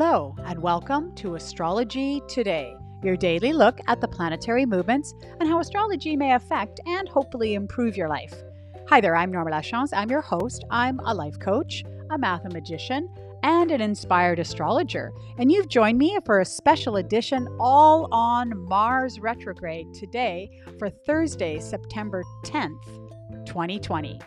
Hello, and welcome to Astrology Today, your daily look at the planetary movements and how astrology may affect and hopefully improve your life. Hi there, I'm Norma Lachance. I'm your host. I'm a life coach, a mathematician, and an inspired astrologer. And you've joined me for a special edition all on Mars retrograde today for Thursday, September 10th, 2020.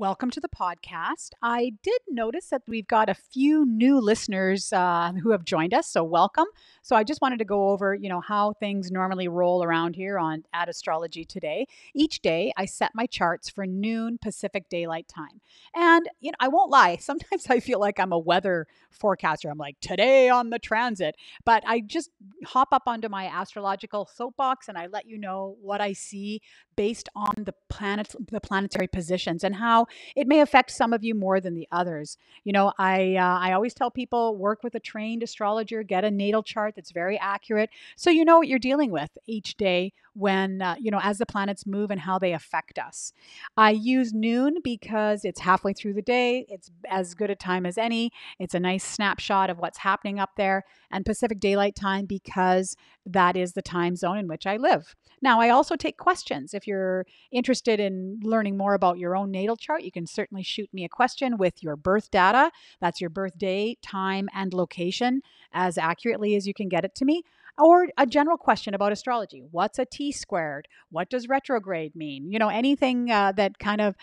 Welcome to the podcast. I did notice that we've got a few new listeners uh, who have joined us, so welcome. So I just wanted to go over, you know, how things normally roll around here on at Astrology Today. Each day, I set my charts for noon Pacific Daylight Time, and you know, I won't lie. Sometimes I feel like I'm a weather forecaster. I'm like today on the transit, but I just hop up onto my astrological soapbox and I let you know what I see based on the planet, the planetary positions, and how it may affect some of you more than the others. You know, I uh, I always tell people work with a trained astrologer, get a natal chart that's very accurate, so you know what you're dealing with each day when uh, you know as the planets move and how they affect us. I use noon because it's halfway through the day. It's as good a time as any. It's a nice snapshot of what's happening up there, and Pacific Daylight Time because that is the time zone in which I live. Now, I also take questions. If you're interested in learning more about your own natal chart, you can certainly shoot me a question with your birth data. That's your birth date, time, and location as accurately as you can get it to me. Or a general question about astrology. What's a T squared? What does retrograde mean? You know, anything uh, that kind of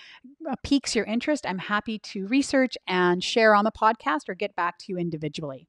uh, piques your interest, I'm happy to research and share on the podcast or get back to you individually.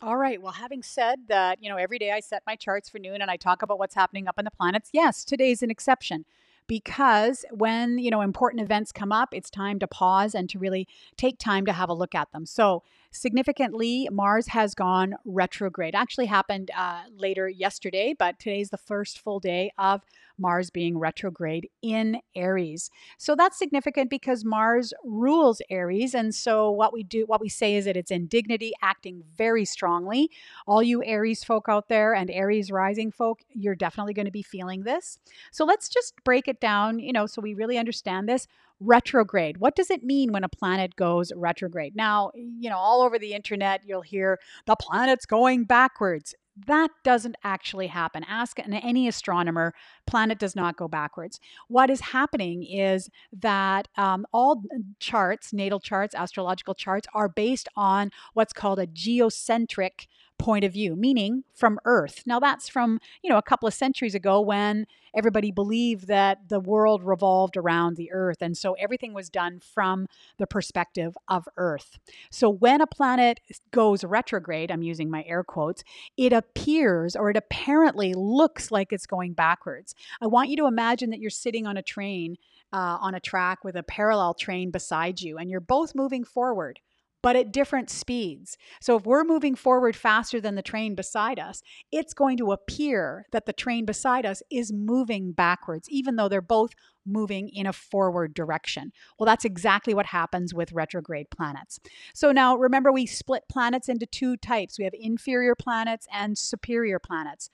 All right. Well, having said that, you know, every day I set my charts for noon and I talk about what's happening up in the planets. Yes, today's an exception because when, you know, important events come up, it's time to pause and to really take time to have a look at them. So, significantly, Mars has gone retrograde. Actually happened uh, later yesterday, but today's the first full day of Mars being retrograde in Aries. So that's significant because Mars rules Aries. And so what we do, what we say is that it's in dignity, acting very strongly. All you Aries folk out there and Aries rising folk, you're definitely going to be feeling this. So let's just break it down, you know, so we really understand this retrograde. What does it mean when a planet goes retrograde? Now, you know, all over the internet, you'll hear the planet's going backwards. That doesn't actually happen. Ask any astronomer, planet does not go backwards. What is happening is that um, all charts, natal charts, astrological charts, are based on what's called a geocentric point of view, meaning from Earth. Now, that's from, you know, a couple of centuries ago when everybody believed that the world revolved around the Earth. And so everything was done from the perspective of Earth. So when a planet goes retrograde, I'm using my air quotes, it appears or it apparently looks like it's going backwards. I want you to imagine that you're sitting on a train. Uh, on a track with a parallel train beside you, and you're both moving forward but at different speeds. So if we're moving forward faster than the train beside us, it's going to appear that the train beside us is moving backwards, even though they're both moving in a forward direction. Well, that's exactly what happens with retrograde planets. So now remember, we split planets into two types we have inferior planets and superior planets.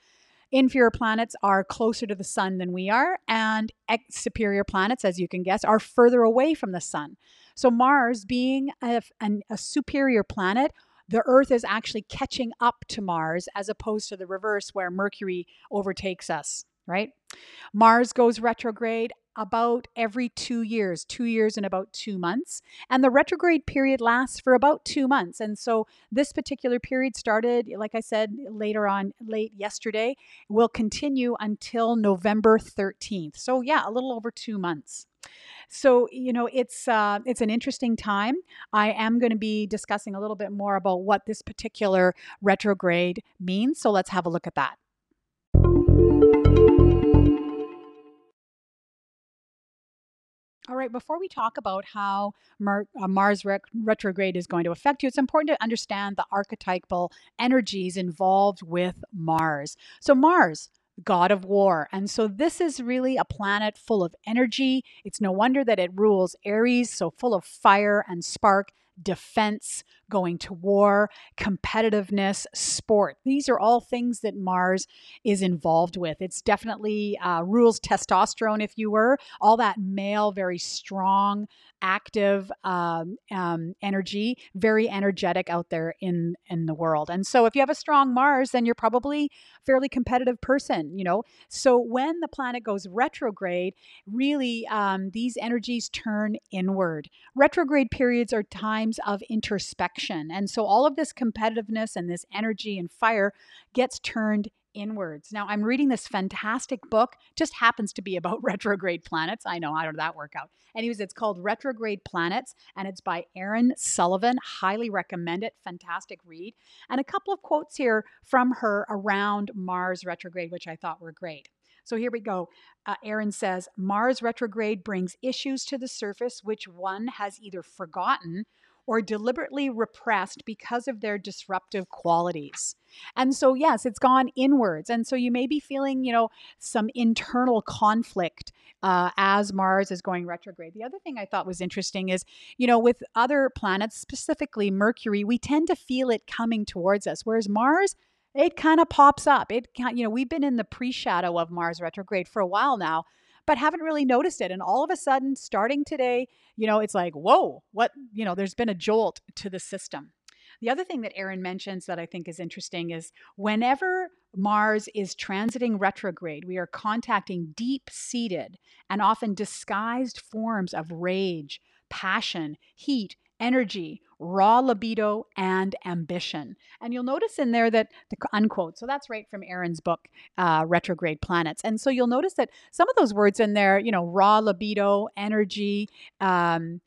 Inferior planets are closer to the sun than we are, and superior planets, as you can guess, are further away from the sun. So, Mars being a, a superior planet, the Earth is actually catching up to Mars as opposed to the reverse where Mercury overtakes us, right? Mars goes retrograde about every two years, two years and about two months. And the retrograde period lasts for about two months. And so this particular period started, like I said, later on, late yesterday, will continue until November 13th. So, yeah, a little over two months. So you know it's uh, it's an interesting time. I am going to be discussing a little bit more about what this particular retrograde means. So let's have a look at that. All right, before we talk about how Mar- uh, Mars rec- retrograde is going to affect you, it's important to understand the archetypal energies involved with Mars. So, Mars, god of war. And so this is really a planet full of energy. It's no wonder that it rules Aries, so full of fire and spark, defense, going to war, competitiveness, sport. These are all things that Mars is involved with. It's definitely uh, rules testosterone, if you were, all that male, very strong, active um, um, energy, very energetic out there in in the world. And so, if you have a strong Mars, then you're probably fairly competitive person. You know, so when the planet goes retrograde, really um, these energies turn inward. Retrograde periods are times of introspection, and so all of this competitiveness and this energy and fire gets turned inwards. Now, I'm reading this fantastic book, just happens to be about retrograde planets. I know, how did that work out? Anyways, it's called Retrograde Planets and it's by Erin Sullivan. Highly recommend it. Fantastic read. And a couple of quotes here from her around Mars retrograde, which I thought were great. So here we go. Uh, Erin says Mars retrograde brings issues to the surface which one has either forgotten or deliberately repressed because of their disruptive qualities. And so, yes, it's gone inwards. And so you may be feeling, you know, some internal conflict uh, as Mars is going retrograde. The other thing I thought was interesting is, you know, with other planets, specifically Mercury, we tend to feel it coming towards us, whereas Mars, it kind of pops up. It, you know, we've been in the pre shadow of Mars retrograde for a while now but haven't really noticed it. And all of a sudden, starting today, you know, it's like, whoa, what, you know, there's been a jolt to the system. The other thing that Erin mentions that I think is interesting is whenever Mars is transiting retrograde, we are contacting deep seated and often disguised forms of rage, passion, heat, energy, raw libido, and ambition. And you'll notice in there that the unquote, so that's right from Erin's book, uh, Retrograde Planets. And so you'll notice that some of those words in there, you know, raw libido, energy, um,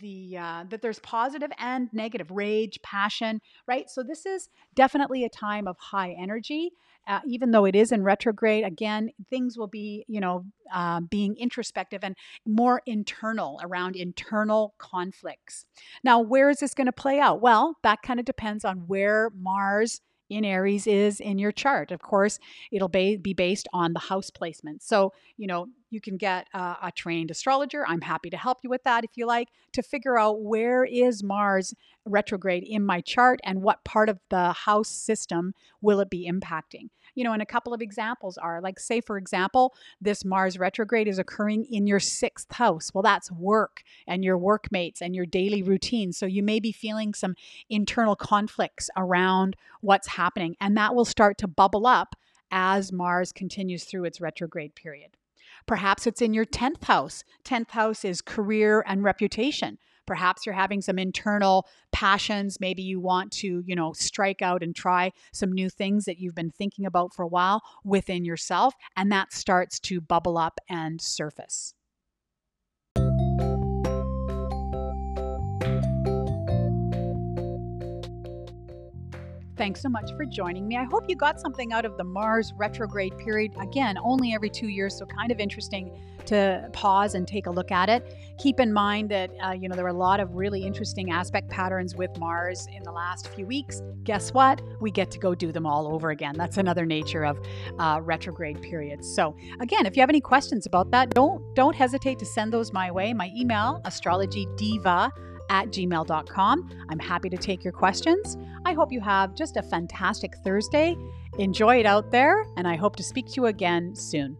the uh, that there's positive and negative rage passion right so this is definitely a time of high energy uh, even though it is in retrograde, again, things will be, you know, uh, being introspective and more internal around internal conflicts. Now, where is this going to play out? Well, that kind of depends on where Mars in Aries is in your chart. Of course, it'll be, be based on the house placement. So, you know, you can get a trained astrologer. I'm happy to help you with that if you like to figure out where is Mars retrograde in my chart and what part of the house system will it be impacting. You know, and a couple of examples are like, say, for example, this Mars retrograde is occurring in your sixth house. Well, that's work and your workmates and your daily routine. So you may be feeling some internal conflicts around what's happening, and that will start to bubble up as Mars continues through its retrograde period. Perhaps it's in your 10th house. 10th house is career and reputation. Perhaps you're having some internal passions. Maybe you want to, you know, strike out and try some new things that you've been thinking about for a while within yourself. And that starts to bubble up and surface. Thanks so much for joining me. I hope you got something out of the Mars retrograde period. Again, only every two years, so kind of interesting to pause and take a look at it. Keep in mind that, uh, you know, there were a lot of really interesting aspect patterns with Mars in the last few weeks. Guess what? We get to go do them all over again. That's another nature of uh, retrograde periods. So, again, if you have any questions about that, don't don't hesitate to send those my way. My email, astrologydiva at gmail.com. I'm happy to take your questions. I hope you have just a fantastic Thursday. Enjoy it out there, and I hope to speak to you again soon.